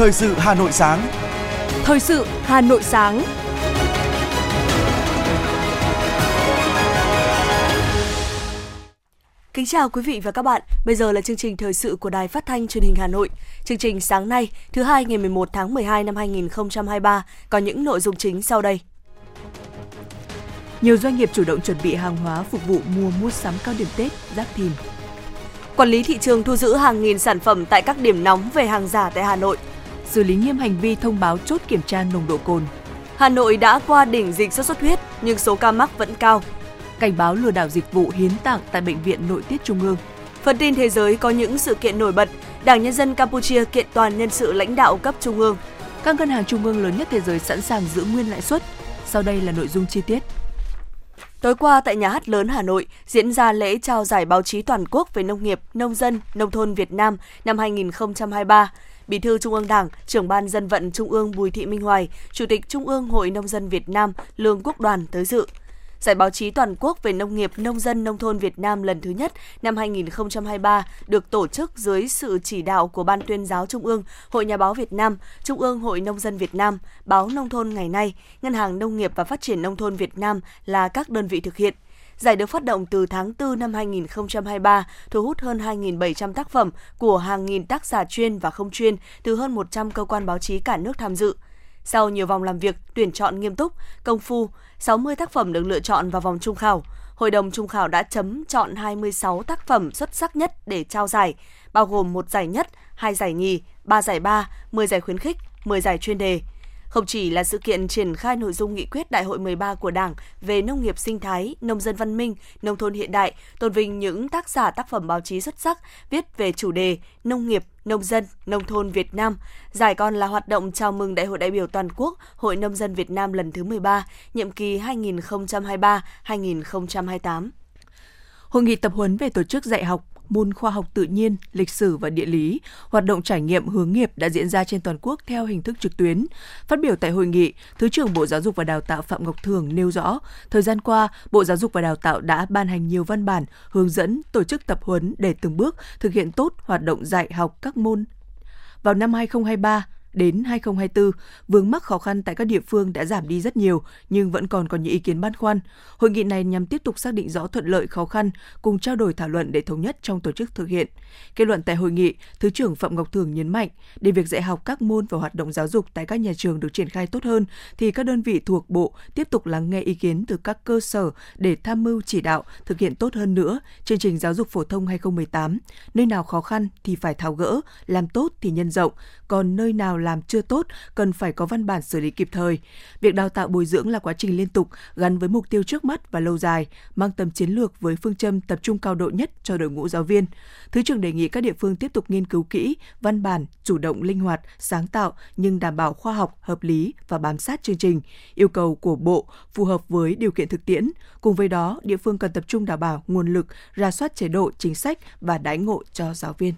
Thời sự Hà Nội sáng. Thời sự Hà Nội sáng. Kính chào quý vị và các bạn. Bây giờ là chương trình thời sự của Đài Phát thanh Truyền hình Hà Nội. Chương trình sáng nay, thứ hai ngày 11 tháng 12 năm 2023 có những nội dung chính sau đây. Nhiều doanh nghiệp chủ động chuẩn bị hàng hóa phục vụ mùa mua sắm cao điểm Tết, Giáp Thìn. Quản lý thị trường thu giữ hàng nghìn sản phẩm tại các điểm nóng về hàng giả tại Hà Nội. Xử lý nghiêm hành vi thông báo chốt kiểm tra nồng độ cồn. Hà Nội đã qua đỉnh dịch sốt xuất huyết nhưng số ca mắc vẫn cao. Cảnh báo lừa đảo dịch vụ hiến tạng tại bệnh viện nội tiết trung ương. Phần tin thế giới có những sự kiện nổi bật. Đảng Nhân dân Campuchia kiện toàn nhân sự lãnh đạo cấp trung ương. Các ngân hàng trung ương lớn nhất thế giới sẵn sàng giữ nguyên lãi suất. Sau đây là nội dung chi tiết. Tối qua tại Nhà hát lớn Hà Nội diễn ra lễ trao giải báo chí toàn quốc về nông nghiệp, nông dân, nông thôn Việt Nam năm 2023. Bí thư Trung ương Đảng, trưởng ban dân vận Trung ương Bùi Thị Minh Hoài, Chủ tịch Trung ương Hội Nông dân Việt Nam Lương Quốc Đoàn tới dự. Giải báo chí toàn quốc về nông nghiệp, nông dân, nông thôn Việt Nam lần thứ nhất năm 2023 được tổ chức dưới sự chỉ đạo của Ban tuyên giáo Trung ương, Hội Nhà báo Việt Nam, Trung ương Hội Nông dân Việt Nam, Báo Nông thôn ngày nay, Ngân hàng Nông nghiệp và Phát triển Nông thôn Việt Nam là các đơn vị thực hiện. Giải được phát động từ tháng 4 năm 2023, thu hút hơn 2.700 tác phẩm của hàng nghìn tác giả chuyên và không chuyên từ hơn 100 cơ quan báo chí cả nước tham dự. Sau nhiều vòng làm việc, tuyển chọn nghiêm túc, công phu, 60 tác phẩm được lựa chọn vào vòng trung khảo. Hội đồng trung khảo đã chấm chọn 26 tác phẩm xuất sắc nhất để trao giải, bao gồm một giải nhất, hai giải nhì, ba giải ba, 10 giải khuyến khích, 10 giải chuyên đề. Không chỉ là sự kiện triển khai nội dung nghị quyết Đại hội 13 của Đảng về nông nghiệp sinh thái, nông dân văn minh, nông thôn hiện đại, tôn vinh những tác giả tác phẩm báo chí xuất sắc viết về chủ đề nông nghiệp, nông dân, nông thôn Việt Nam. Giải còn là hoạt động chào mừng Đại hội đại biểu toàn quốc Hội nông dân Việt Nam lần thứ 13, nhiệm kỳ 2023-2028. Hội nghị tập huấn về tổ chức dạy học môn khoa học tự nhiên, lịch sử và địa lý, hoạt động trải nghiệm hướng nghiệp đã diễn ra trên toàn quốc theo hình thức trực tuyến. Phát biểu tại hội nghị, Thứ trưởng Bộ Giáo dục và Đào tạo Phạm Ngọc Thường nêu rõ, thời gian qua, Bộ Giáo dục và Đào tạo đã ban hành nhiều văn bản hướng dẫn tổ chức tập huấn để từng bước thực hiện tốt hoạt động dạy học các môn. Vào năm 2023, đến 2024, vướng mắc khó khăn tại các địa phương đã giảm đi rất nhiều, nhưng vẫn còn có những ý kiến băn khoăn. Hội nghị này nhằm tiếp tục xác định rõ thuận lợi khó khăn, cùng trao đổi thảo luận để thống nhất trong tổ chức thực hiện. Kết luận tại hội nghị, Thứ trưởng Phạm Ngọc Thường nhấn mạnh, để việc dạy học các môn và hoạt động giáo dục tại các nhà trường được triển khai tốt hơn, thì các đơn vị thuộc Bộ tiếp tục lắng nghe ý kiến từ các cơ sở để tham mưu chỉ đạo thực hiện tốt hơn nữa chương trình giáo dục phổ thông 2018. Nơi nào khó khăn thì phải tháo gỡ, làm tốt thì nhân rộng, còn nơi nào làm chưa tốt cần phải có văn bản xử lý kịp thời. Việc đào tạo bồi dưỡng là quá trình liên tục gắn với mục tiêu trước mắt và lâu dài, mang tầm chiến lược với phương châm tập trung cao độ nhất cho đội ngũ giáo viên. Thứ trưởng đề nghị các địa phương tiếp tục nghiên cứu kỹ văn bản, chủ động linh hoạt, sáng tạo nhưng đảm bảo khoa học, hợp lý và bám sát chương trình, yêu cầu của Bộ phù hợp với điều kiện thực tiễn. Cùng với đó, địa phương cần tập trung đảm bảo nguồn lực, ra soát chế độ, chính sách và đãi ngộ cho giáo viên.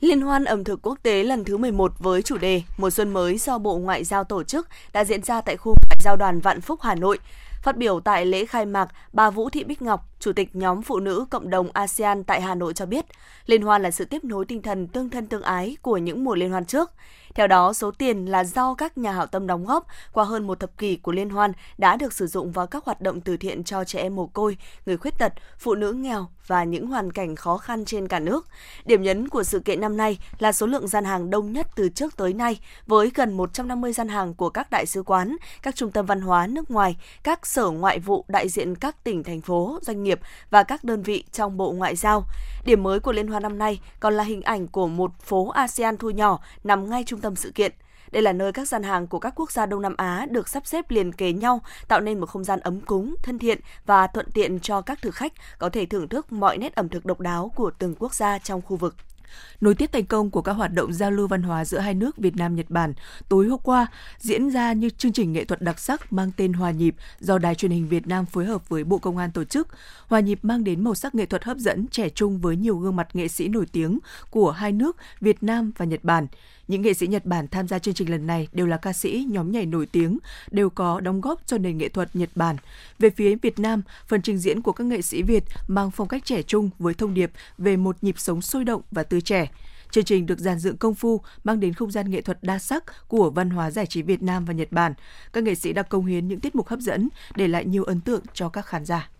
Liên hoan ẩm thực quốc tế lần thứ 11 với chủ đề Mùa xuân mới do Bộ Ngoại giao tổ chức đã diễn ra tại khu ngoại giao đoàn Vạn Phúc, Hà Nội. Phát biểu tại lễ khai mạc, bà Vũ Thị Bích Ngọc, Chủ tịch nhóm Phụ nữ Cộng đồng ASEAN tại Hà Nội cho biết, Liên hoan là sự tiếp nối tinh thần tương thân tương ái của những mùa liên hoan trước. Theo đó, số tiền là do các nhà hảo tâm đóng góp qua hơn một thập kỷ của Liên hoan đã được sử dụng vào các hoạt động từ thiện cho trẻ em mồ côi, người khuyết tật, phụ nữ nghèo và những hoàn cảnh khó khăn trên cả nước. Điểm nhấn của sự kiện năm nay là số lượng gian hàng đông nhất từ trước tới nay, với gần 150 gian hàng của các đại sứ quán, các trung tâm văn hóa nước ngoài, các sở ngoại vụ đại diện các tỉnh, thành phố, doanh nghiệp và các đơn vị trong Bộ Ngoại giao. Điểm mới của Liên hoan năm nay còn là hình ảnh của một phố ASEAN thu nhỏ nằm ngay trung tâm sự kiện. Đây là nơi các gian hàng của các quốc gia Đông Nam Á được sắp xếp liền kề nhau, tạo nên một không gian ấm cúng, thân thiện và thuận tiện cho các thực khách có thể thưởng thức mọi nét ẩm thực độc đáo của từng quốc gia trong khu vực. Nối tiếp thành công của các hoạt động giao lưu văn hóa giữa hai nước Việt Nam Nhật Bản, tối hôm qua diễn ra như chương trình nghệ thuật đặc sắc mang tên Hòa nhịp do Đài truyền hình Việt Nam phối hợp với Bộ Công an tổ chức. Hòa nhịp mang đến màu sắc nghệ thuật hấp dẫn trẻ trung với nhiều gương mặt nghệ sĩ nổi tiếng của hai nước Việt Nam và Nhật Bản. Những nghệ sĩ Nhật Bản tham gia chương trình lần này đều là ca sĩ, nhóm nhảy nổi tiếng, đều có đóng góp cho nền nghệ thuật Nhật Bản. Về phía Việt Nam, phần trình diễn của các nghệ sĩ Việt mang phong cách trẻ trung với thông điệp về một nhịp sống sôi động và tươi trẻ. Chương trình được dàn dựng công phu, mang đến không gian nghệ thuật đa sắc của văn hóa giải trí Việt Nam và Nhật Bản. Các nghệ sĩ đã công hiến những tiết mục hấp dẫn, để lại nhiều ấn tượng cho các khán giả.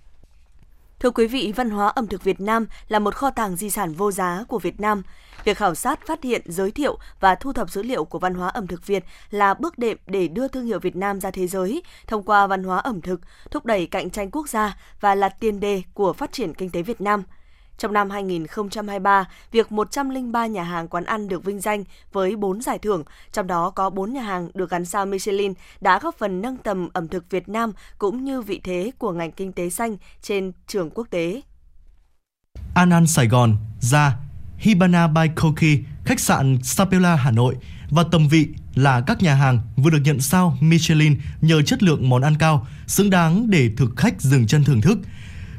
Thưa quý vị, văn hóa ẩm thực Việt Nam là một kho tàng di sản vô giá của Việt Nam. Việc khảo sát, phát hiện, giới thiệu và thu thập dữ liệu của văn hóa ẩm thực Việt là bước đệm để đưa thương hiệu Việt Nam ra thế giới thông qua văn hóa ẩm thực, thúc đẩy cạnh tranh quốc gia và là tiền đề của phát triển kinh tế Việt Nam – trong năm 2023, việc 103 nhà hàng quán ăn được vinh danh với 4 giải thưởng, trong đó có 4 nhà hàng được gắn sao Michelin đã góp phần nâng tầm ẩm thực Việt Nam cũng như vị thế của ngành kinh tế xanh trên trường quốc tế. An An Sài Gòn, Gia, Hibana by Koki, khách sạn Sapela Hà Nội và tầm vị là các nhà hàng vừa được nhận sao Michelin nhờ chất lượng món ăn cao, xứng đáng để thực khách dừng chân thưởng thức.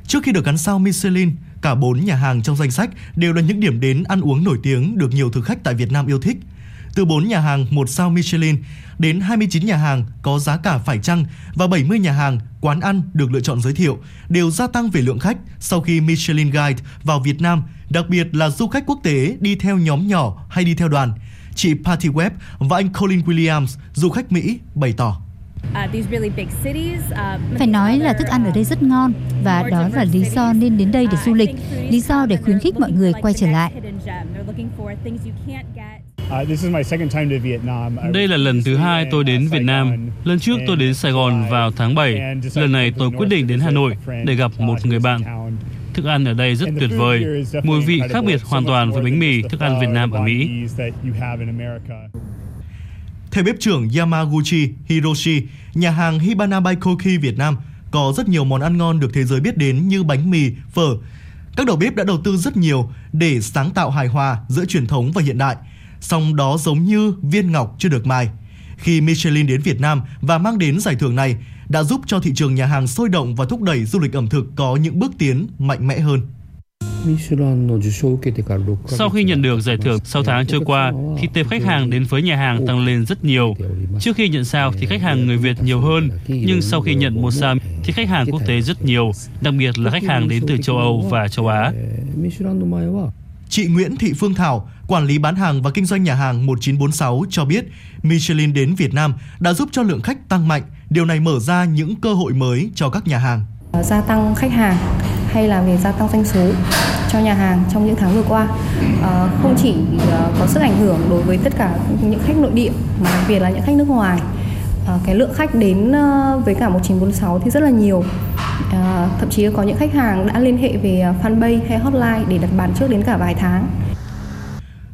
Trước khi được gắn sao Michelin, Cả bốn nhà hàng trong danh sách đều là những điểm đến ăn uống nổi tiếng được nhiều thực khách tại Việt Nam yêu thích. Từ 4 nhà hàng một sao Michelin đến 29 nhà hàng có giá cả phải chăng và 70 nhà hàng, quán ăn được lựa chọn giới thiệu đều gia tăng về lượng khách sau khi Michelin Guide vào Việt Nam, đặc biệt là du khách quốc tế đi theo nhóm nhỏ hay đi theo đoàn. Chị Patty Webb và anh Colin Williams, du khách Mỹ, bày tỏ. Uh, uh, Phải nói là thức ăn ở đây rất ngon và đó là lý do nên đến đây để du lịch, lý do để khuyến khích mọi người quay trở lại. Uh, đây là lần thứ hai tôi đến Việt Nam. Lần trước tôi đến Sài Gòn vào tháng 7. Lần này tôi quyết định đến Hà Nội để gặp một người bạn. Thức ăn ở đây rất tuyệt vời, mùi vị khác biệt hoàn toàn với bánh mì, thức ăn Việt Nam ở Mỹ. Theo bếp trưởng Yamaguchi Hiroshi, nhà hàng Hibana Baikoki Việt Nam có rất nhiều món ăn ngon được thế giới biết đến như bánh mì, phở. Các đầu bếp đã đầu tư rất nhiều để sáng tạo hài hòa giữa truyền thống và hiện đại. Song đó giống như viên ngọc chưa được mài. Khi Michelin đến Việt Nam và mang đến giải thưởng này đã giúp cho thị trường nhà hàng sôi động và thúc đẩy du lịch ẩm thực có những bước tiến mạnh mẽ hơn. Sau khi nhận được giải thưởng 6 tháng trôi qua, thì tệp khách hàng đến với nhà hàng tăng lên rất nhiều. Trước khi nhận sao thì khách hàng người Việt nhiều hơn, nhưng sau khi nhận một sao thì khách hàng quốc tế rất nhiều, đặc biệt là khách hàng đến từ châu Âu và châu Á. Chị Nguyễn Thị Phương Thảo, quản lý bán hàng và kinh doanh nhà hàng 1946 cho biết, Michelin đến Việt Nam đã giúp cho lượng khách tăng mạnh. Điều này mở ra những cơ hội mới cho các nhà hàng. Gia tăng khách hàng hay là về gia tăng doanh số cho nhà hàng trong những tháng vừa qua. À, không chỉ ờ, có sức ảnh hưởng đối với tất cả những khách nội địa mà đặc biệt là những khách nước ngoài. À, cái lượng khách đến với cả 1946 thì rất là nhiều. À, thậm chí có những khách hàng đã liên hệ về fanpage hay hotline để đặt bàn trước đến cả vài tháng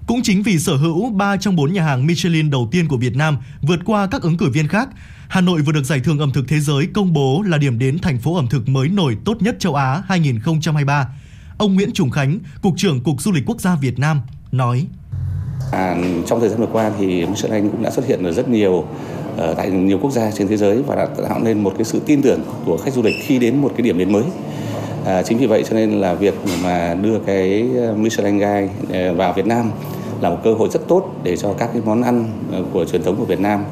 cũng chính vì sở hữu 3 trong 4 nhà hàng Michelin đầu tiên của Việt Nam vượt qua các ứng cử viên khác, Hà Nội vừa được Giải thưởng ẩm thực thế giới công bố là điểm đến thành phố ẩm thực mới nổi tốt nhất châu Á 2023. Ông Nguyễn Trùng Khánh, Cục trưởng Cục Du lịch Quốc gia Việt Nam, nói. À, trong thời gian vừa qua thì Michelin cũng đã xuất hiện ở rất nhiều uh, tại nhiều quốc gia trên thế giới và đã tạo nên một cái sự tin tưởng của khách du lịch khi đến một cái điểm đến mới. À, chính vì vậy cho nên là việc mà đưa cái Michelin Guide ờ, vào Việt Nam là một cơ hội rất tốt để cho các cái món ăn ờ, của truyền thống của Việt Nam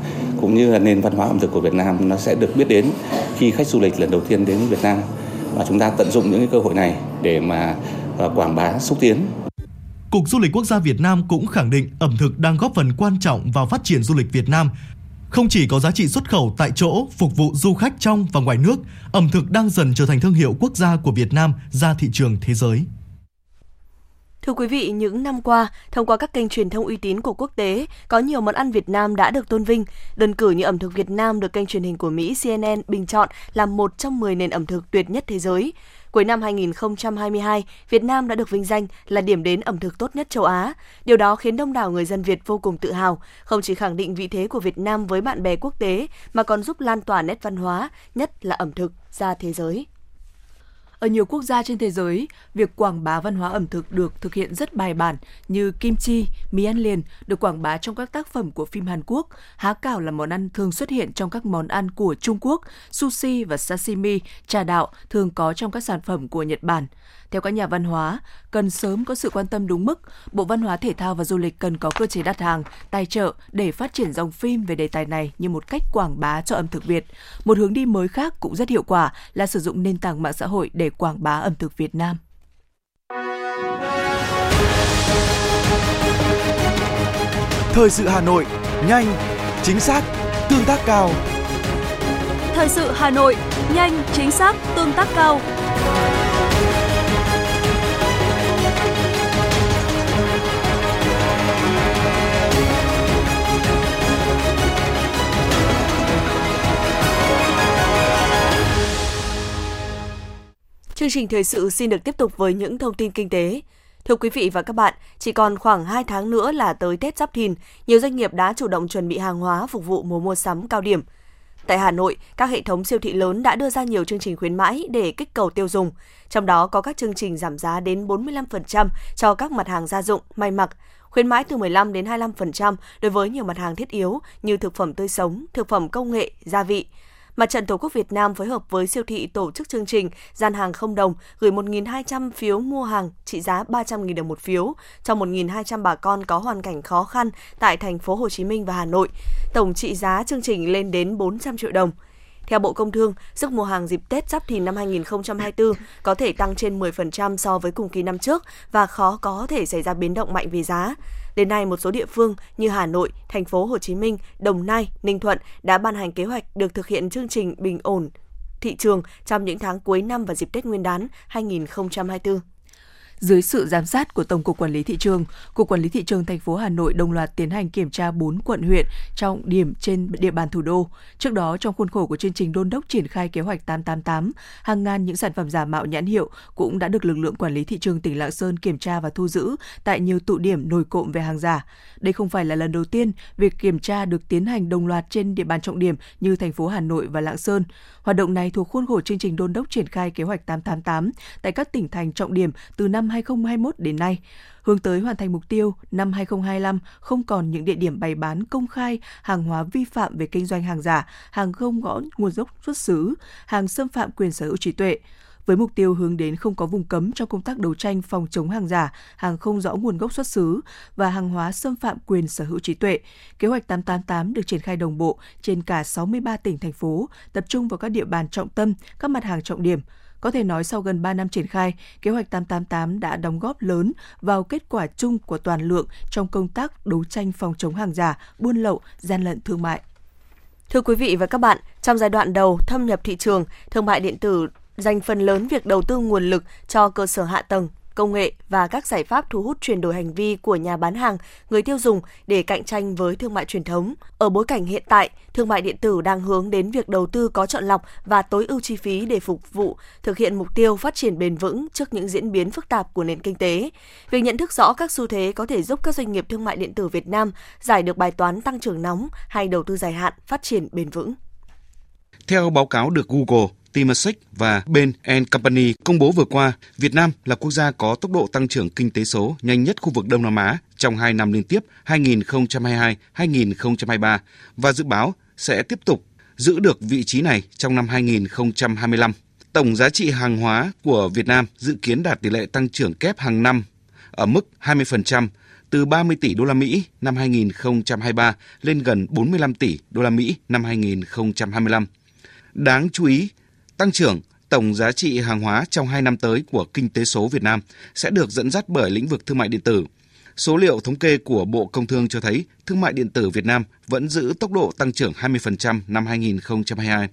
cũng như là nền văn hóa ẩm thực của Việt Nam nó sẽ được biết đến khi khách du lịch lần đầu tiên đến Việt Nam và chúng ta tận dụng những cái cơ hội này để mà ờ, quảng bá xúc tiến Cục Du lịch Quốc gia Việt Nam cũng khẳng định ẩm thực đang góp phần quan trọng vào phát triển du lịch Việt Nam. Không chỉ có giá trị xuất khẩu tại chỗ phục vụ du khách trong và ngoài nước, ẩm thực đang dần trở thành thương hiệu quốc gia của Việt Nam ra thị trường thế giới. Thưa quý vị, những năm qua, thông qua các kênh truyền thông uy tín của quốc tế, có nhiều món ăn Việt Nam đã được tôn vinh. Đơn cử như ẩm thực Việt Nam được kênh truyền hình của Mỹ CNN bình chọn là một trong 10 nền ẩm thực tuyệt nhất thế giới. Cuối năm 2022, Việt Nam đã được vinh danh là điểm đến ẩm thực tốt nhất châu Á. Điều đó khiến đông đảo người dân Việt vô cùng tự hào, không chỉ khẳng định vị thế của Việt Nam với bạn bè quốc tế mà còn giúp lan tỏa nét văn hóa, nhất là ẩm thực ra thế giới. Ở nhiều quốc gia trên thế giới, việc quảng bá văn hóa ẩm thực được thực hiện rất bài bản như kim chi, mì ăn liền được quảng bá trong các tác phẩm của phim Hàn Quốc, há cảo là món ăn thường xuất hiện trong các món ăn của Trung Quốc, sushi và sashimi, trà đạo thường có trong các sản phẩm của Nhật Bản. Theo các nhà văn hóa, cần sớm có sự quan tâm đúng mức, Bộ Văn hóa Thể thao và Du lịch cần có cơ chế đặt hàng, tài trợ để phát triển dòng phim về đề tài này như một cách quảng bá cho ẩm thực Việt. Một hướng đi mới khác cũng rất hiệu quả là sử dụng nền tảng mạng xã hội để quảng bá ẩm thực Việt Nam. Thời sự Hà Nội, nhanh, chính xác, tương tác cao. Thời sự Hà Nội, nhanh, chính xác, tương tác cao. Chương trình thời sự xin được tiếp tục với những thông tin kinh tế. Thưa quý vị và các bạn, chỉ còn khoảng 2 tháng nữa là tới Tết Giáp Thìn, nhiều doanh nghiệp đã chủ động chuẩn bị hàng hóa phục vụ mùa mua sắm cao điểm. Tại Hà Nội, các hệ thống siêu thị lớn đã đưa ra nhiều chương trình khuyến mãi để kích cầu tiêu dùng, trong đó có các chương trình giảm giá đến 45% cho các mặt hàng gia dụng, may mặc, khuyến mãi từ 15 đến 25% đối với nhiều mặt hàng thiết yếu như thực phẩm tươi sống, thực phẩm công nghệ, gia vị. Mặt trận Tổ quốc Việt Nam phối hợp với siêu thị tổ chức chương trình gian hàng không đồng gửi 1.200 phiếu mua hàng trị giá 300.000 đồng một phiếu cho 1.200 bà con có hoàn cảnh khó khăn tại thành phố Hồ Chí Minh và Hà Nội. Tổng trị giá chương trình lên đến 400 triệu đồng. Theo Bộ Công Thương, sức mua hàng dịp Tết Giáp Thìn năm 2024 có thể tăng trên 10% so với cùng kỳ năm trước và khó có thể xảy ra biến động mạnh về giá. Đến nay, một số địa phương như Hà Nội, thành phố Hồ Chí Minh, Đồng Nai, Ninh Thuận đã ban hành kế hoạch được thực hiện chương trình bình ổn thị trường trong những tháng cuối năm và dịp Tết Nguyên đán 2024 dưới sự giám sát của Tổng cục Quản lý thị trường, Cục Quản lý thị trường thành phố Hà Nội đồng loạt tiến hành kiểm tra 4 quận huyện trọng điểm trên địa bàn thủ đô. Trước đó, trong khuôn khổ của chương trình đôn đốc triển khai kế hoạch 888, hàng ngàn những sản phẩm giả mạo nhãn hiệu cũng đã được lực lượng quản lý thị trường tỉnh Lạng Sơn kiểm tra và thu giữ tại nhiều tụ điểm nổi cộm về hàng giả. Đây không phải là lần đầu tiên việc kiểm tra được tiến hành đồng loạt trên địa bàn trọng điểm như thành phố Hà Nội và Lạng Sơn. Hoạt động này thuộc khuôn khổ chương trình đôn đốc triển khai kế hoạch 888 tại các tỉnh thành trọng điểm từ năm 2021 đến nay, hướng tới hoàn thành mục tiêu năm 2025 không còn những địa điểm bày bán công khai hàng hóa vi phạm về kinh doanh hàng giả, hàng không rõ nguồn gốc xuất xứ, hàng xâm phạm quyền sở hữu trí tuệ với mục tiêu hướng đến không có vùng cấm trong công tác đấu tranh phòng chống hàng giả, hàng không rõ nguồn gốc xuất xứ và hàng hóa xâm phạm quyền sở hữu trí tuệ. Kế hoạch 888 được triển khai đồng bộ trên cả 63 tỉnh thành phố, tập trung vào các địa bàn trọng tâm, các mặt hàng trọng điểm, có thể nói sau gần 3 năm triển khai, kế hoạch 888 đã đóng góp lớn vào kết quả chung của toàn lượng trong công tác đấu tranh phòng chống hàng giả, buôn lậu, gian lận thương mại. Thưa quý vị và các bạn, trong giai đoạn đầu thâm nhập thị trường, thương mại điện tử dành phần lớn việc đầu tư nguồn lực cho cơ sở hạ tầng, công nghệ và các giải pháp thu hút chuyển đổi hành vi của nhà bán hàng, người tiêu dùng để cạnh tranh với thương mại truyền thống. Ở bối cảnh hiện tại, thương mại điện tử đang hướng đến việc đầu tư có chọn lọc và tối ưu chi phí để phục vụ thực hiện mục tiêu phát triển bền vững trước những diễn biến phức tạp của nền kinh tế. Việc nhận thức rõ các xu thế có thể giúp các doanh nghiệp thương mại điện tử Việt Nam giải được bài toán tăng trưởng nóng hay đầu tư dài hạn phát triển bền vững. Theo báo cáo được Google, Temasek và Bain Company công bố vừa qua, Việt Nam là quốc gia có tốc độ tăng trưởng kinh tế số nhanh nhất khu vực Đông Nam Á trong 2 năm liên tiếp 2022-2023 và dự báo sẽ tiếp tục giữ được vị trí này trong năm 2025. Tổng giá trị hàng hóa của Việt Nam dự kiến đạt tỷ lệ tăng trưởng kép hàng năm ở mức 20% từ 30 tỷ đô la Mỹ năm 2023 lên gần 45 tỷ đô la Mỹ năm 2025. Đáng chú ý, Tăng trưởng tổng giá trị hàng hóa trong 2 năm tới của kinh tế số Việt Nam sẽ được dẫn dắt bởi lĩnh vực thương mại điện tử. Số liệu thống kê của Bộ Công Thương cho thấy thương mại điện tử Việt Nam vẫn giữ tốc độ tăng trưởng 20% năm 2022.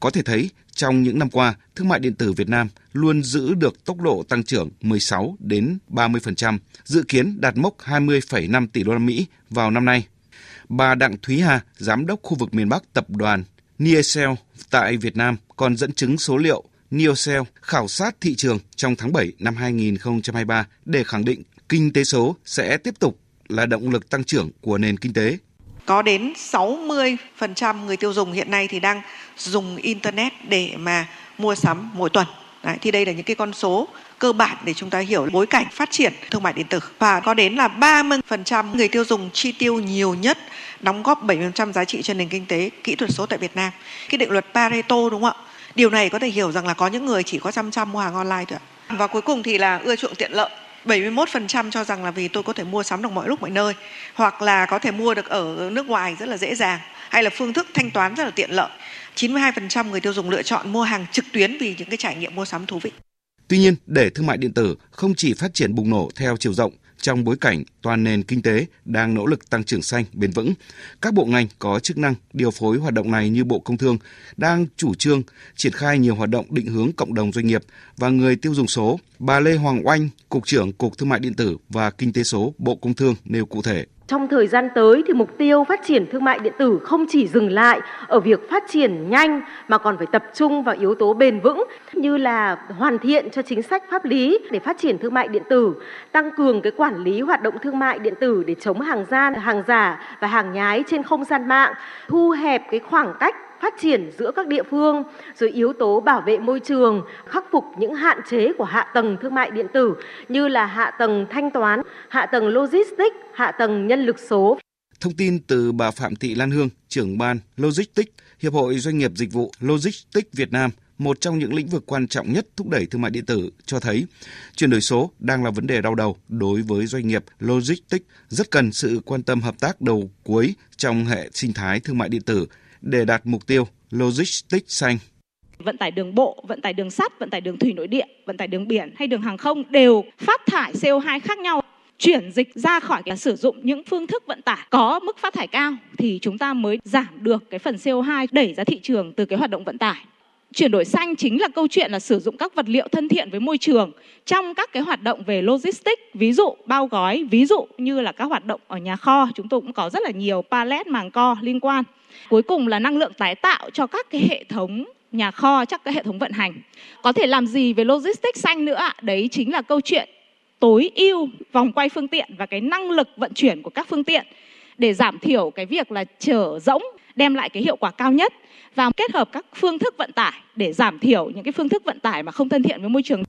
Có thể thấy, trong những năm qua, thương mại điện tử Việt Nam luôn giữ được tốc độ tăng trưởng 16 đến 30%, dự kiến đạt mốc 20,5 tỷ đô la Mỹ vào năm nay. Bà Đặng Thúy Hà, giám đốc khu vực miền Bắc tập đoàn Nielsen tại Việt Nam còn dẫn chứng số liệu Nielsen khảo sát thị trường trong tháng 7 năm 2023 để khẳng định kinh tế số sẽ tiếp tục là động lực tăng trưởng của nền kinh tế. Có đến 60% người tiêu dùng hiện nay thì đang dùng internet để mà mua sắm mỗi tuần. Đấy, thì đây là những cái con số cơ bản để chúng ta hiểu bối cảnh phát triển thương mại điện tử. Và có đến là 30% người tiêu dùng chi tiêu nhiều nhất đóng góp 70% giá trị cho nền kinh tế kỹ thuật số tại Việt Nam. Cái định luật Pareto đúng không ạ? Điều này có thể hiểu rằng là có những người chỉ có chăm chăm mua hàng online thôi ạ. Và cuối cùng thì là ưa chuộng tiện lợi. 71% cho rằng là vì tôi có thể mua sắm được mọi lúc mọi nơi hoặc là có thể mua được ở nước ngoài rất là dễ dàng hay là phương thức thanh toán rất là tiện lợi. 92% người tiêu dùng lựa chọn mua hàng trực tuyến vì những cái trải nghiệm mua sắm thú vị. Tuy nhiên, để thương mại điện tử không chỉ phát triển bùng nổ theo chiều rộng trong bối cảnh toàn nền kinh tế đang nỗ lực tăng trưởng xanh bền vững, các bộ ngành có chức năng điều phối hoạt động này như Bộ Công Thương đang chủ trương triển khai nhiều hoạt động định hướng cộng đồng doanh nghiệp và người tiêu dùng số. Bà Lê Hoàng Oanh, Cục trưởng Cục Thương mại điện tử và Kinh tế số Bộ Công Thương nêu cụ thể. Trong thời gian tới thì mục tiêu phát triển thương mại điện tử không chỉ dừng lại ở việc phát triển nhanh mà còn phải tập trung vào yếu tố bền vững như là hoàn thiện cho chính sách pháp lý để phát triển thương mại điện tử, tăng cường cái quản lý hoạt động thương mại điện tử để chống hàng gian, hàng giả và hàng nhái trên không gian mạng, thu hẹp cái khoảng cách phát triển giữa các địa phương, rồi yếu tố bảo vệ môi trường, khắc phục những hạn chế của hạ tầng thương mại điện tử như là hạ tầng thanh toán, hạ tầng logistics, hạ tầng nhân lực số. Thông tin từ bà Phạm Thị Lan Hương, trưởng ban Logistics, Hiệp hội Doanh nghiệp Dịch vụ Logistics Việt Nam, một trong những lĩnh vực quan trọng nhất thúc đẩy thương mại điện tử, cho thấy chuyển đổi số đang là vấn đề đau đầu đối với doanh nghiệp logistics, rất cần sự quan tâm hợp tác đầu cuối trong hệ sinh thái thương mại điện tử để đạt mục tiêu logistics xanh. Vận tải đường bộ, vận tải đường sắt, vận tải đường thủy nội địa, vận tải đường biển hay đường hàng không đều phát thải CO2 khác nhau chuyển dịch ra khỏi cái sử dụng những phương thức vận tải có mức phát thải cao thì chúng ta mới giảm được cái phần CO2 đẩy ra thị trường từ cái hoạt động vận tải. Chuyển đổi xanh chính là câu chuyện là sử dụng các vật liệu thân thiện với môi trường trong các cái hoạt động về logistics, ví dụ bao gói, ví dụ như là các hoạt động ở nhà kho, chúng tôi cũng có rất là nhiều pallet màng co liên quan. Cuối cùng là năng lượng tái tạo cho các cái hệ thống nhà kho, chắc cái hệ thống vận hành. Có thể làm gì về logistics xanh nữa ạ? Đấy chính là câu chuyện tối ưu vòng quay phương tiện và cái năng lực vận chuyển của các phương tiện để giảm thiểu cái việc là chở rỗng đem lại cái hiệu quả cao nhất và kết hợp các phương thức vận tải để giảm thiểu những cái phương thức vận tải mà không thân thiện với môi trường.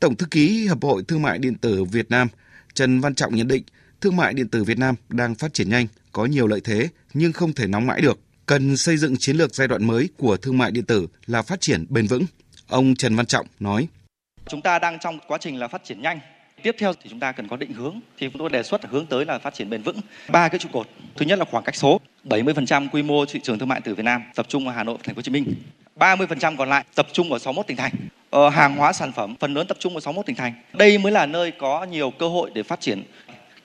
Tổng thư ký Hiệp hội Thương mại điện tử Việt Nam Trần Văn Trọng nhận định thương mại điện tử Việt Nam đang phát triển nhanh, có nhiều lợi thế nhưng không thể nóng mãi được. Cần xây dựng chiến lược giai đoạn mới của thương mại điện tử là phát triển bền vững. Ông Trần Văn Trọng nói: Chúng ta đang trong quá trình là phát triển nhanh. Tiếp theo thì chúng ta cần có định hướng thì chúng tôi đề xuất hướng tới là phát triển bền vững. Ba cái trụ cột. Thứ nhất là khoảng cách số. 70% quy mô thị trường thương mại điện tử Việt Nam tập trung ở Hà Nội và Thành phố Hồ Chí Minh. 30% còn lại tập trung ở 61 tỉnh thành. Ờ, hàng hóa sản phẩm phần lớn tập trung ở 61 tỉnh thành. Đây mới là nơi có nhiều cơ hội để phát triển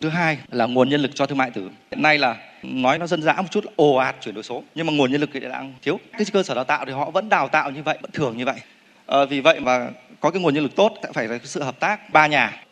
Thứ hai là nguồn nhân lực cho thương mại tử. Hiện nay là nói nó dân dã một chút ồ ạt chuyển đổi số nhưng mà nguồn nhân lực thì đang thiếu. Cái cơ sở đào tạo thì họ vẫn đào tạo như vậy, vẫn thường như vậy. À, vì vậy mà có cái nguồn nhân lực tốt phải là sự hợp tác ba nhà.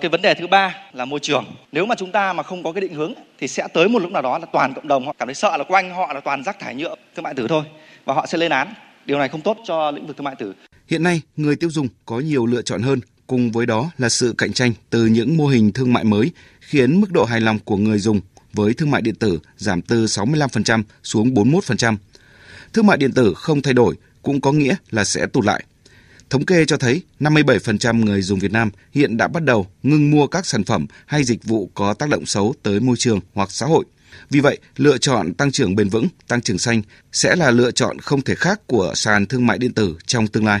Cái vấn đề thứ ba là môi trường. Nếu mà chúng ta mà không có cái định hướng thì sẽ tới một lúc nào đó là toàn cộng đồng họ cảm thấy sợ là quanh họ là toàn rác thải nhựa thương mại tử thôi và họ sẽ lên án. Điều này không tốt cho lĩnh vực thương mại tử. Hiện nay, người tiêu dùng có nhiều lựa chọn hơn cùng với đó là sự cạnh tranh từ những mô hình thương mại mới khiến mức độ hài lòng của người dùng với thương mại điện tử giảm từ 65% xuống 41%. Thương mại điện tử không thay đổi cũng có nghĩa là sẽ tụt lại. Thống kê cho thấy 57% người dùng Việt Nam hiện đã bắt đầu ngừng mua các sản phẩm hay dịch vụ có tác động xấu tới môi trường hoặc xã hội. Vì vậy, lựa chọn tăng trưởng bền vững, tăng trưởng xanh sẽ là lựa chọn không thể khác của sàn thương mại điện tử trong tương lai.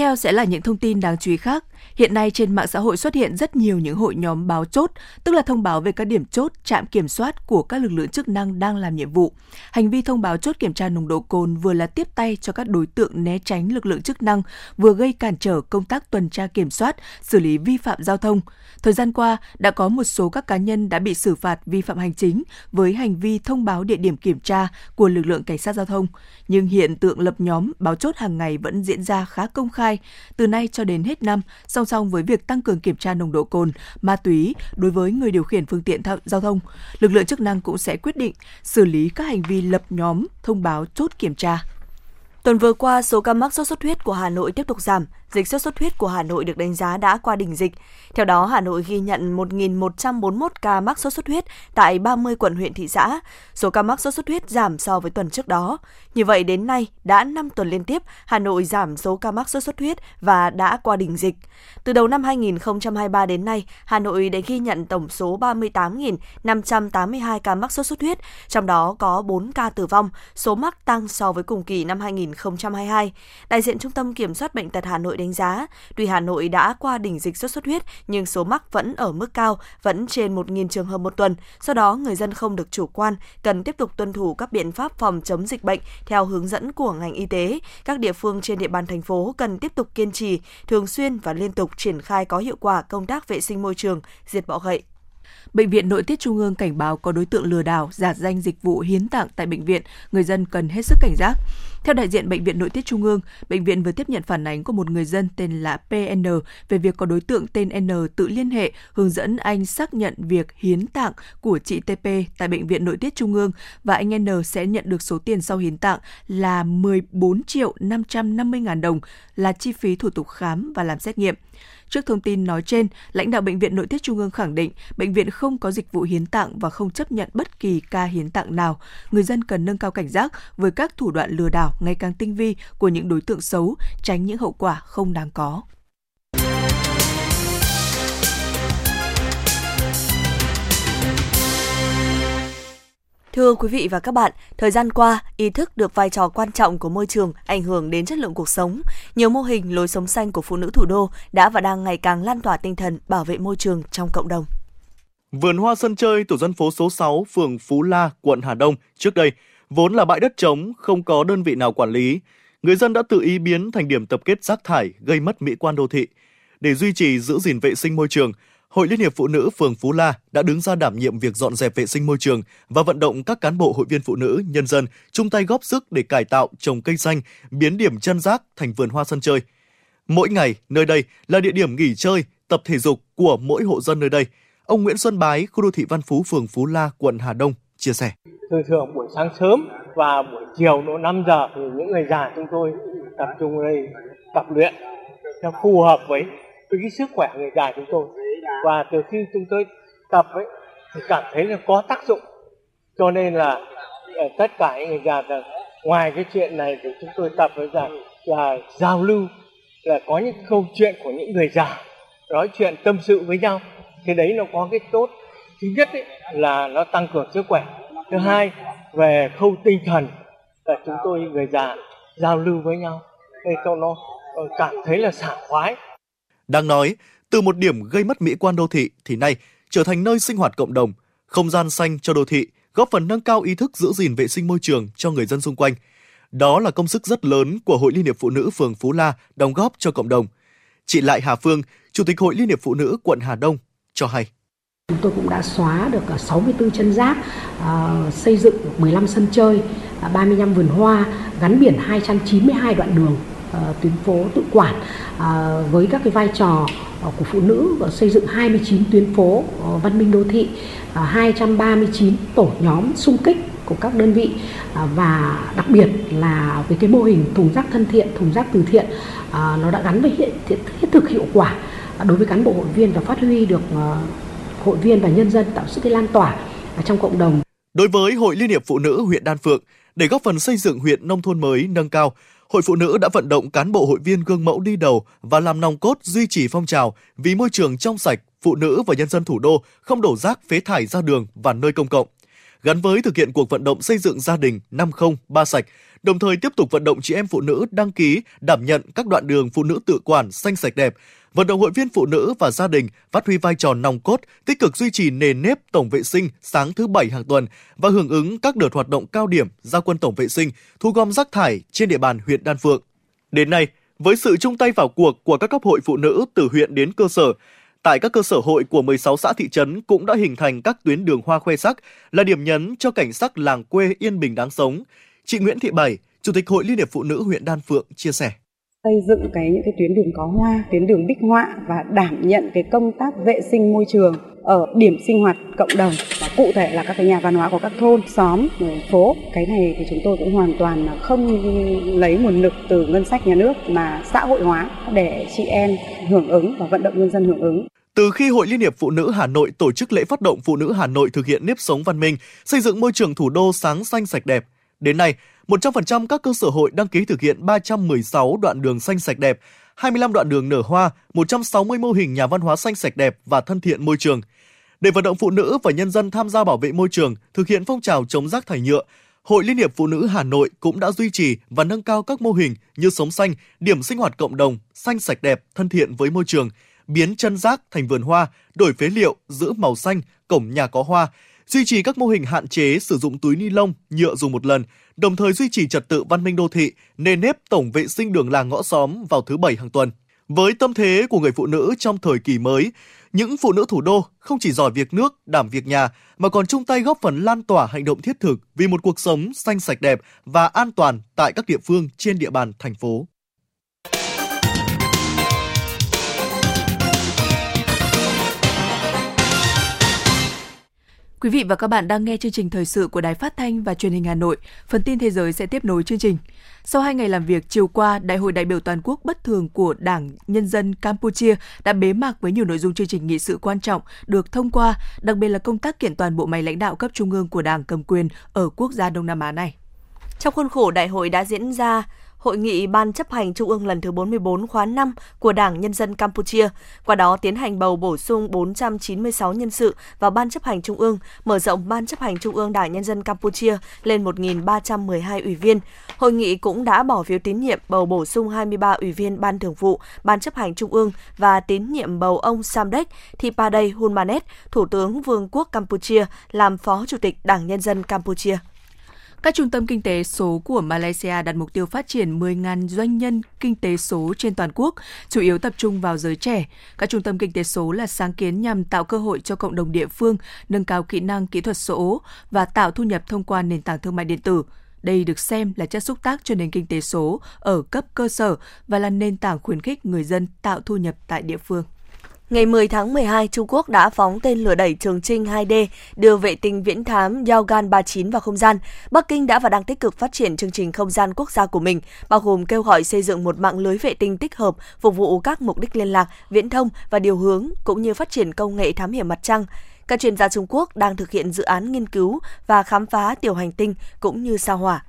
Theo sẽ là những thông tin đáng chú ý khác. Hiện nay trên mạng xã hội xuất hiện rất nhiều những hội nhóm báo chốt, tức là thông báo về các điểm chốt, trạm kiểm soát của các lực lượng chức năng đang làm nhiệm vụ. Hành vi thông báo chốt kiểm tra nồng độ cồn vừa là tiếp tay cho các đối tượng né tránh lực lượng chức năng, vừa gây cản trở công tác tuần tra kiểm soát, xử lý vi phạm giao thông. Thời gian qua, đã có một số các cá nhân đã bị xử phạt vi phạm hành chính với hành vi thông báo địa điểm kiểm tra của lực lượng cảnh sát giao thông. Nhưng hiện tượng lập nhóm báo chốt hàng ngày vẫn diễn ra khá công khai. Từ nay cho đến hết năm, song song với việc tăng cường kiểm tra nồng độ cồn, ma túy đối với người điều khiển phương tiện giao thông, lực lượng chức năng cũng sẽ quyết định xử lý các hành vi lập nhóm thông báo chốt kiểm tra. Tuần vừa qua, số ca mắc sốt xuất huyết của Hà Nội tiếp tục giảm dịch sốt xuất huyết của Hà Nội được đánh giá đã qua đỉnh dịch. Theo đó, Hà Nội ghi nhận 1.141 ca mắc sốt xuất huyết tại 30 quận huyện thị xã. Số ca mắc sốt xuất huyết giảm so với tuần trước đó. Như vậy đến nay đã 5 tuần liên tiếp Hà Nội giảm số ca mắc sốt xuất huyết và đã qua đỉnh dịch. Từ đầu năm 2023 đến nay, Hà Nội đã ghi nhận tổng số 38.582 ca mắc sốt xuất huyết, trong đó có 4 ca tử vong, số mắc tăng so với cùng kỳ năm 2022. Đại diện Trung tâm Kiểm soát Bệnh tật Hà Nội đánh giá, tuy Hà Nội đã qua đỉnh dịch sốt xuất huyết, nhưng số mắc vẫn ở mức cao, vẫn trên 1.000 trường hợp một tuần. Do đó, người dân không được chủ quan, cần tiếp tục tuân thủ các biện pháp phòng chống dịch bệnh theo hướng dẫn của ngành y tế. Các địa phương trên địa bàn thành phố cần tiếp tục kiên trì, thường xuyên và liên tục triển khai có hiệu quả công tác vệ sinh môi trường, diệt bọ gậy. Bệnh viện Nội tiết Trung ương cảnh báo có đối tượng lừa đảo, giả danh dịch vụ hiến tặng tại bệnh viện, người dân cần hết sức cảnh giác. Theo đại diện Bệnh viện Nội tiết Trung ương, bệnh viện vừa tiếp nhận phản ánh của một người dân tên là PN về việc có đối tượng tên N tự liên hệ hướng dẫn anh xác nhận việc hiến tạng của chị TP tại Bệnh viện Nội tiết Trung ương và anh N sẽ nhận được số tiền sau hiến tạng là 14 triệu 550 ngàn đồng là chi phí thủ tục khám và làm xét nghiệm. Trước thông tin nói trên, lãnh đạo Bệnh viện Nội tiết Trung ương khẳng định bệnh viện không có dịch vụ hiến tặng và không chấp nhận bất kỳ ca hiến tặng nào. Người dân cần nâng cao cảnh giác với các thủ đoạn lừa đảo ngày càng tinh vi của những đối tượng xấu, tránh những hậu quả không đáng có. Thưa quý vị và các bạn, thời gian qua, ý thức được vai trò quan trọng của môi trường ảnh hưởng đến chất lượng cuộc sống. Nhiều mô hình lối sống xanh của phụ nữ thủ đô đã và đang ngày càng lan tỏa tinh thần bảo vệ môi trường trong cộng đồng. Vườn hoa sân chơi tổ dân phố số 6, phường Phú La, quận Hà Đông trước đây vốn là bãi đất trống, không có đơn vị nào quản lý. Người dân đã tự ý biến thành điểm tập kết rác thải gây mất mỹ quan đô thị. Để duy trì giữ gìn vệ sinh môi trường, Hội Liên hiệp Phụ nữ phường Phú La đã đứng ra đảm nhiệm việc dọn dẹp vệ sinh môi trường và vận động các cán bộ hội viên phụ nữ, nhân dân chung tay góp sức để cải tạo, trồng cây xanh, biến điểm chân rác thành vườn hoa sân chơi. Mỗi ngày, nơi đây là địa điểm nghỉ chơi, tập thể dục của mỗi hộ dân nơi đây. Ông Nguyễn Xuân Bái, khu đô thị Văn Phú, phường Phú La, quận Hà Đông chia sẻ. Thường thường buổi sáng sớm và buổi chiều độ 5 giờ thì những người già chúng tôi tập trung ở đây tập luyện cho phù hợp với với cái sức khỏe người già chúng tôi. Và từ khi chúng tôi tập ấy thì cảm thấy là có tác dụng. Cho nên là ờ, tất cả những người già là ngoài cái chuyện này thì chúng tôi tập với già là giao lưu là có những câu chuyện của những người già nói chuyện tâm sự với nhau. Thì đấy nó có cái tốt. Thứ nhất ấy, là nó tăng cường sức khỏe thứ hai về khâu tinh thần là chúng tôi người già giao lưu với nhau để cho nó ờ, cảm thấy là sảng khoái đang nói, từ một điểm gây mất mỹ quan đô thị thì nay trở thành nơi sinh hoạt cộng đồng, không gian xanh cho đô thị, góp phần nâng cao ý thức giữ gìn vệ sinh môi trường cho người dân xung quanh. Đó là công sức rất lớn của Hội Liên hiệp Phụ nữ phường Phú La đóng góp cho cộng đồng. Chị Lại Hà Phương, Chủ tịch Hội Liên hiệp Phụ nữ quận Hà Đông cho hay. Chúng tôi cũng đã xóa được 64 chân rác, ờ, xây dựng 15 sân chơi, à, 35 vườn hoa, gắn biển 292 đoạn đường ờ, tuyến phố tự quản ờ, với các cái vai trò của phụ nữ và xây dựng 29 tuyến phố văn minh đô thị, 239 tổ nhóm xung kích của các đơn vị và đặc biệt là với cái mô hình thùng rác thân thiện, thùng rác từ thiện nó đã gắn với hiện thiết thực hiệu quả đối với cán bộ hội viên và phát huy được hội viên và nhân dân tạo sức lan tỏa ở trong cộng đồng. Đối với Hội Liên hiệp Phụ nữ huyện Đan Phượng, để góp phần xây dựng huyện nông thôn mới nâng cao, Hội Phụ nữ đã vận động cán bộ hội viên gương mẫu đi đầu và làm nòng cốt duy trì phong trào vì môi trường trong sạch, phụ nữ và nhân dân thủ đô không đổ rác phế thải ra đường và nơi công cộng. Gắn với thực hiện cuộc vận động xây dựng gia đình 50 ba sạch, đồng thời tiếp tục vận động chị em phụ nữ đăng ký đảm nhận các đoạn đường phụ nữ tự quản xanh sạch đẹp, vận động hội viên phụ nữ và gia đình phát huy vai trò nòng cốt, tích cực duy trì nền nếp tổng vệ sinh sáng thứ bảy hàng tuần và hưởng ứng các đợt hoạt động cao điểm gia quân tổng vệ sinh, thu gom rác thải trên địa bàn huyện Đan Phượng. Đến nay, với sự chung tay vào cuộc của các cấp hội phụ nữ từ huyện đến cơ sở, tại các cơ sở hội của 16 xã thị trấn cũng đã hình thành các tuyến đường hoa khoe sắc là điểm nhấn cho cảnh sắc làng quê yên bình đáng sống. Chị Nguyễn Thị Bảy, Chủ tịch Hội Liên hiệp Phụ nữ huyện Đan Phượng chia sẻ xây dựng cái những cái tuyến đường có hoa, tuyến đường bích họa và đảm nhận cái công tác vệ sinh môi trường ở điểm sinh hoạt cộng đồng và cụ thể là các cái nhà văn hóa của các thôn, xóm, phố. Cái này thì chúng tôi cũng hoàn toàn không lấy nguồn lực từ ngân sách nhà nước mà xã hội hóa để chị em hưởng ứng và vận động nhân dân hưởng ứng. Từ khi Hội Liên hiệp Phụ nữ Hà Nội tổ chức lễ phát động Phụ nữ Hà Nội thực hiện nếp sống văn minh, xây dựng môi trường thủ đô sáng xanh sạch đẹp, đến nay, 100% các cơ sở hội đăng ký thực hiện 316 đoạn đường xanh sạch đẹp, 25 đoạn đường nở hoa, 160 mô hình nhà văn hóa xanh sạch đẹp và thân thiện môi trường. Để vận động phụ nữ và nhân dân tham gia bảo vệ môi trường, thực hiện phong trào chống rác thải nhựa, Hội Liên hiệp Phụ nữ Hà Nội cũng đã duy trì và nâng cao các mô hình như sống xanh, điểm sinh hoạt cộng đồng, xanh sạch đẹp, thân thiện với môi trường, biến chân rác thành vườn hoa, đổi phế liệu, giữ màu xanh, cổng nhà có hoa, duy trì các mô hình hạn chế sử dụng túi ni lông, nhựa dùng một lần, đồng thời duy trì trật tự văn minh đô thị, nền nếp tổng vệ sinh đường làng ngõ xóm vào thứ bảy hàng tuần. Với tâm thế của người phụ nữ trong thời kỳ mới, những phụ nữ thủ đô không chỉ giỏi việc nước, đảm việc nhà mà còn chung tay góp phần lan tỏa hành động thiết thực vì một cuộc sống xanh sạch đẹp và an toàn tại các địa phương trên địa bàn thành phố. Quý vị và các bạn đang nghe chương trình thời sự của Đài Phát thanh và Truyền hình Hà Nội. Phần tin thế giới sẽ tiếp nối chương trình. Sau hai ngày làm việc chiều qua, Đại hội đại biểu toàn quốc bất thường của Đảng Nhân dân Campuchia đã bế mạc với nhiều nội dung chương trình nghị sự quan trọng được thông qua, đặc biệt là công tác kiện toàn bộ máy lãnh đạo cấp trung ương của Đảng cầm quyền ở quốc gia Đông Nam Á này. Trong khuôn khổ đại hội đã diễn ra Hội nghị Ban chấp hành Trung ương lần thứ 44 khóa 5 của Đảng Nhân dân Campuchia, qua đó tiến hành bầu bổ sung 496 nhân sự vào Ban chấp hành Trung ương, mở rộng Ban chấp hành Trung ương Đảng Nhân dân Campuchia lên 1.312 ủy viên. Hội nghị cũng đã bỏ phiếu tín nhiệm bầu bổ sung 23 ủy viên Ban thường vụ Ban chấp hành Trung ương và tín nhiệm bầu ông Samdech Thipaday Hunmanet, Thủ tướng Vương quốc Campuchia, làm Phó Chủ tịch Đảng Nhân dân Campuchia. Các trung tâm kinh tế số của Malaysia đặt mục tiêu phát triển 10.000 doanh nhân kinh tế số trên toàn quốc, chủ yếu tập trung vào giới trẻ. Các trung tâm kinh tế số là sáng kiến nhằm tạo cơ hội cho cộng đồng địa phương nâng cao kỹ năng kỹ thuật số và tạo thu nhập thông qua nền tảng thương mại điện tử. Đây được xem là chất xúc tác cho nền kinh tế số ở cấp cơ sở và là nền tảng khuyến khích người dân tạo thu nhập tại địa phương. Ngày 10 tháng 12, Trung Quốc đã phóng tên lửa đẩy Trường Trinh 2D đưa vệ tinh viễn thám Yaogan 39 vào không gian. Bắc Kinh đã và đang tích cực phát triển chương trình không gian quốc gia của mình, bao gồm kêu gọi xây dựng một mạng lưới vệ tinh tích hợp phục vụ các mục đích liên lạc, viễn thông và điều hướng cũng như phát triển công nghệ thám hiểm mặt trăng. Các chuyên gia Trung Quốc đang thực hiện dự án nghiên cứu và khám phá tiểu hành tinh cũng như sao hỏa.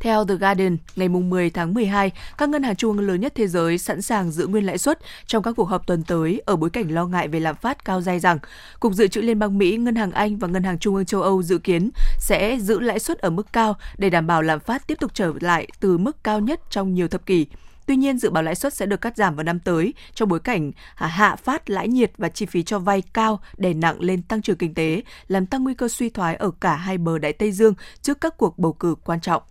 Theo The Guardian, ngày 10 tháng 12, các ngân hàng trung ương lớn nhất thế giới sẵn sàng giữ nguyên lãi suất trong các cuộc họp tuần tới ở bối cảnh lo ngại về lạm phát cao dai rằng Cục Dự trữ Liên bang Mỹ, Ngân hàng Anh và Ngân hàng Trung ương châu Âu dự kiến sẽ giữ lãi suất ở mức cao để đảm bảo lạm phát tiếp tục trở lại từ mức cao nhất trong nhiều thập kỷ. Tuy nhiên, dự báo lãi suất sẽ được cắt giảm vào năm tới trong bối cảnh hạ phát lãi nhiệt và chi phí cho vay cao đè nặng lên tăng trưởng kinh tế, làm tăng nguy cơ suy thoái ở cả hai bờ Đại Tây Dương trước các cuộc bầu cử quan trọng.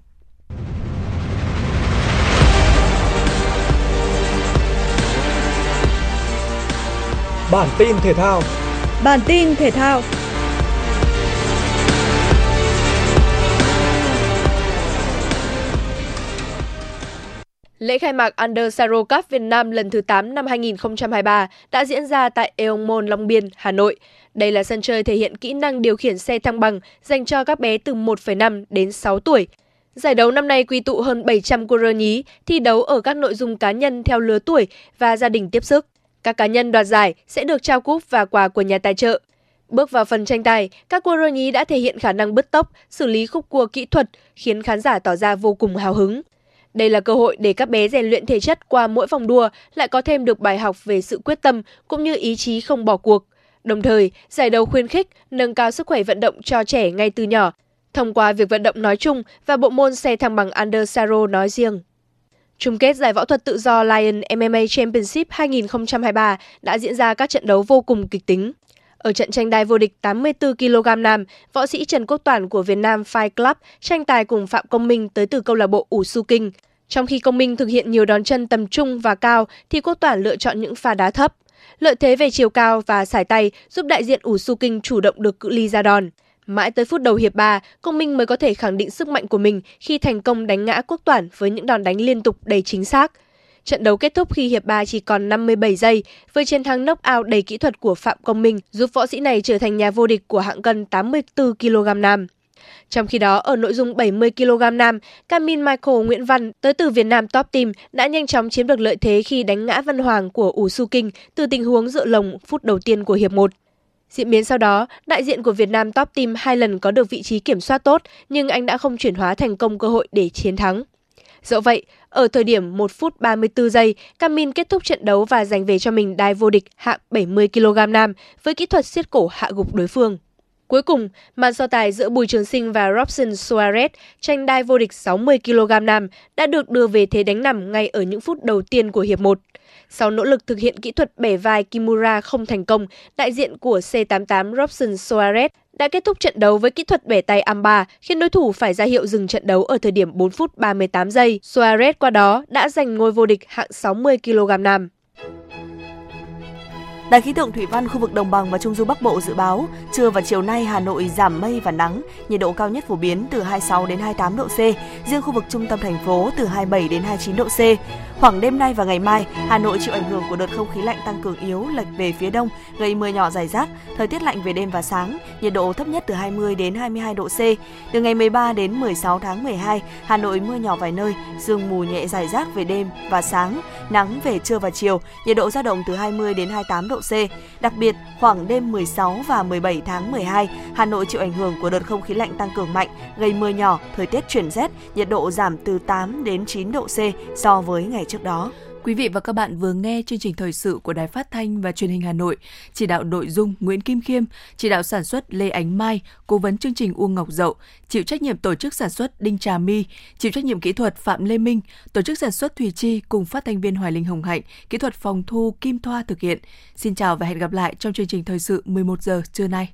Bản tin thể thao. Bản tin thể thao. Lễ khai mạc Under Saro Cup Việt Nam lần thứ 8 năm 2023 đã diễn ra tại Eong Môn Long Biên, Hà Nội. Đây là sân chơi thể hiện kỹ năng điều khiển xe thăng bằng dành cho các bé từ 1,5 đến 6 tuổi. Giải đấu năm nay quy tụ hơn 700 cô rơ nhí thi đấu ở các nội dung cá nhân theo lứa tuổi và gia đình tiếp sức. Các cá nhân đoạt giải sẽ được trao cúp và quà của nhà tài trợ. Bước vào phần tranh tài, các cô rơ nhí đã thể hiện khả năng bứt tốc, xử lý khúc cua kỹ thuật, khiến khán giả tỏ ra vô cùng hào hứng. Đây là cơ hội để các bé rèn luyện thể chất qua mỗi vòng đua, lại có thêm được bài học về sự quyết tâm cũng như ý chí không bỏ cuộc. Đồng thời, giải đấu khuyến khích nâng cao sức khỏe vận động cho trẻ ngay từ nhỏ, thông qua việc vận động nói chung và bộ môn xe thăng bằng Under Saro nói riêng. Chung kết giải võ thuật tự do Lion MMA Championship 2023 đã diễn ra các trận đấu vô cùng kịch tính. Ở trận tranh đai vô địch 84 kg nam, võ sĩ Trần Quốc Toản của Việt Nam Fight Club tranh tài cùng Phạm Công Minh tới từ câu lạc bộ Ủ Su Kinh. Trong khi Công Minh thực hiện nhiều đòn chân tầm trung và cao, thì Quốc Toản lựa chọn những pha đá thấp. Lợi thế về chiều cao và sải tay giúp đại diện Ủ Su Kinh chủ động được cự ly ra đòn. Mãi tới phút đầu hiệp 3, Công Minh mới có thể khẳng định sức mạnh của mình khi thành công đánh ngã Quốc Toản với những đòn đánh liên tục đầy chính xác. Trận đấu kết thúc khi hiệp 3 chỉ còn 57 giây, với chiến thắng knock-out đầy kỹ thuật của Phạm Công Minh giúp võ sĩ này trở thành nhà vô địch của hạng cân 84 kg nam. Trong khi đó, ở nội dung 70 kg nam, Camin Michael Nguyễn Văn tới từ Việt Nam Top Team đã nhanh chóng chiếm được lợi thế khi đánh ngã Văn Hoàng của Ủ Su Kinh từ tình huống dựa lồng phút đầu tiên của hiệp 1. Diễn biến sau đó, đại diện của Việt Nam Top Team hai lần có được vị trí kiểm soát tốt, nhưng anh đã không chuyển hóa thành công cơ hội để chiến thắng. Dẫu vậy, ở thời điểm 1 phút 34 giây, Camin kết thúc trận đấu và giành về cho mình đai vô địch hạng 70 kg nam với kỹ thuật siết cổ hạ gục đối phương. Cuối cùng, màn so tài giữa Bùi Trường Sinh và Robson Suarez tranh đai vô địch 60 kg nam đã được đưa về thế đánh nằm ngay ở những phút đầu tiên của hiệp 1. Sau nỗ lực thực hiện kỹ thuật bẻ vai Kimura không thành công, đại diện của C88 Robson Soares đã kết thúc trận đấu với kỹ thuật bẻ tay amba khiến đối thủ phải ra hiệu dừng trận đấu ở thời điểm 4 phút 38 giây. Soares qua đó đã giành ngôi vô địch hạng 60 kg nam. Đài khí tượng thủy văn khu vực đồng bằng và trung du Bắc Bộ dự báo, trưa và chiều nay Hà Nội giảm mây và nắng, nhiệt độ cao nhất phổ biến từ 26 đến 28 độ C, riêng khu vực trung tâm thành phố từ 27 đến 29 độ C. Khoảng đêm nay và ngày mai, Hà Nội chịu ảnh hưởng của đợt không khí lạnh tăng cường yếu lệch về phía đông, gây mưa nhỏ rải rác, thời tiết lạnh về đêm và sáng, nhiệt độ thấp nhất từ 20 đến 22 độ C. Từ ngày 13 đến 16 tháng 12, Hà Nội mưa nhỏ vài nơi, sương mù nhẹ rải rác về đêm và sáng, nắng về trưa và chiều, nhiệt độ dao động từ 20 đến 28 độ C. Đặc biệt, khoảng đêm 16 và 17 tháng 12, Hà Nội chịu ảnh hưởng của đợt không khí lạnh tăng cường mạnh, gây mưa nhỏ, thời tiết chuyển rét, nhiệt độ giảm từ 8 đến 9 độ C so với ngày trước đó. Quý vị và các bạn vừa nghe chương trình thời sự của Đài Phát thanh và Truyền hình Hà Nội, chỉ đạo nội dung Nguyễn Kim Khiêm, chỉ đạo sản xuất Lê Ánh Mai, cố vấn chương trình Uông Ngọc Dậu, chịu trách nhiệm tổ chức sản xuất Đinh Trà My, chịu trách nhiệm kỹ thuật Phạm Lê Minh, tổ chức sản xuất Thùy Chi cùng phát thanh viên Hoài Linh Hồng Hạnh, kỹ thuật phòng thu Kim Thoa thực hiện. Xin chào và hẹn gặp lại trong chương trình thời sự 11 giờ trưa nay.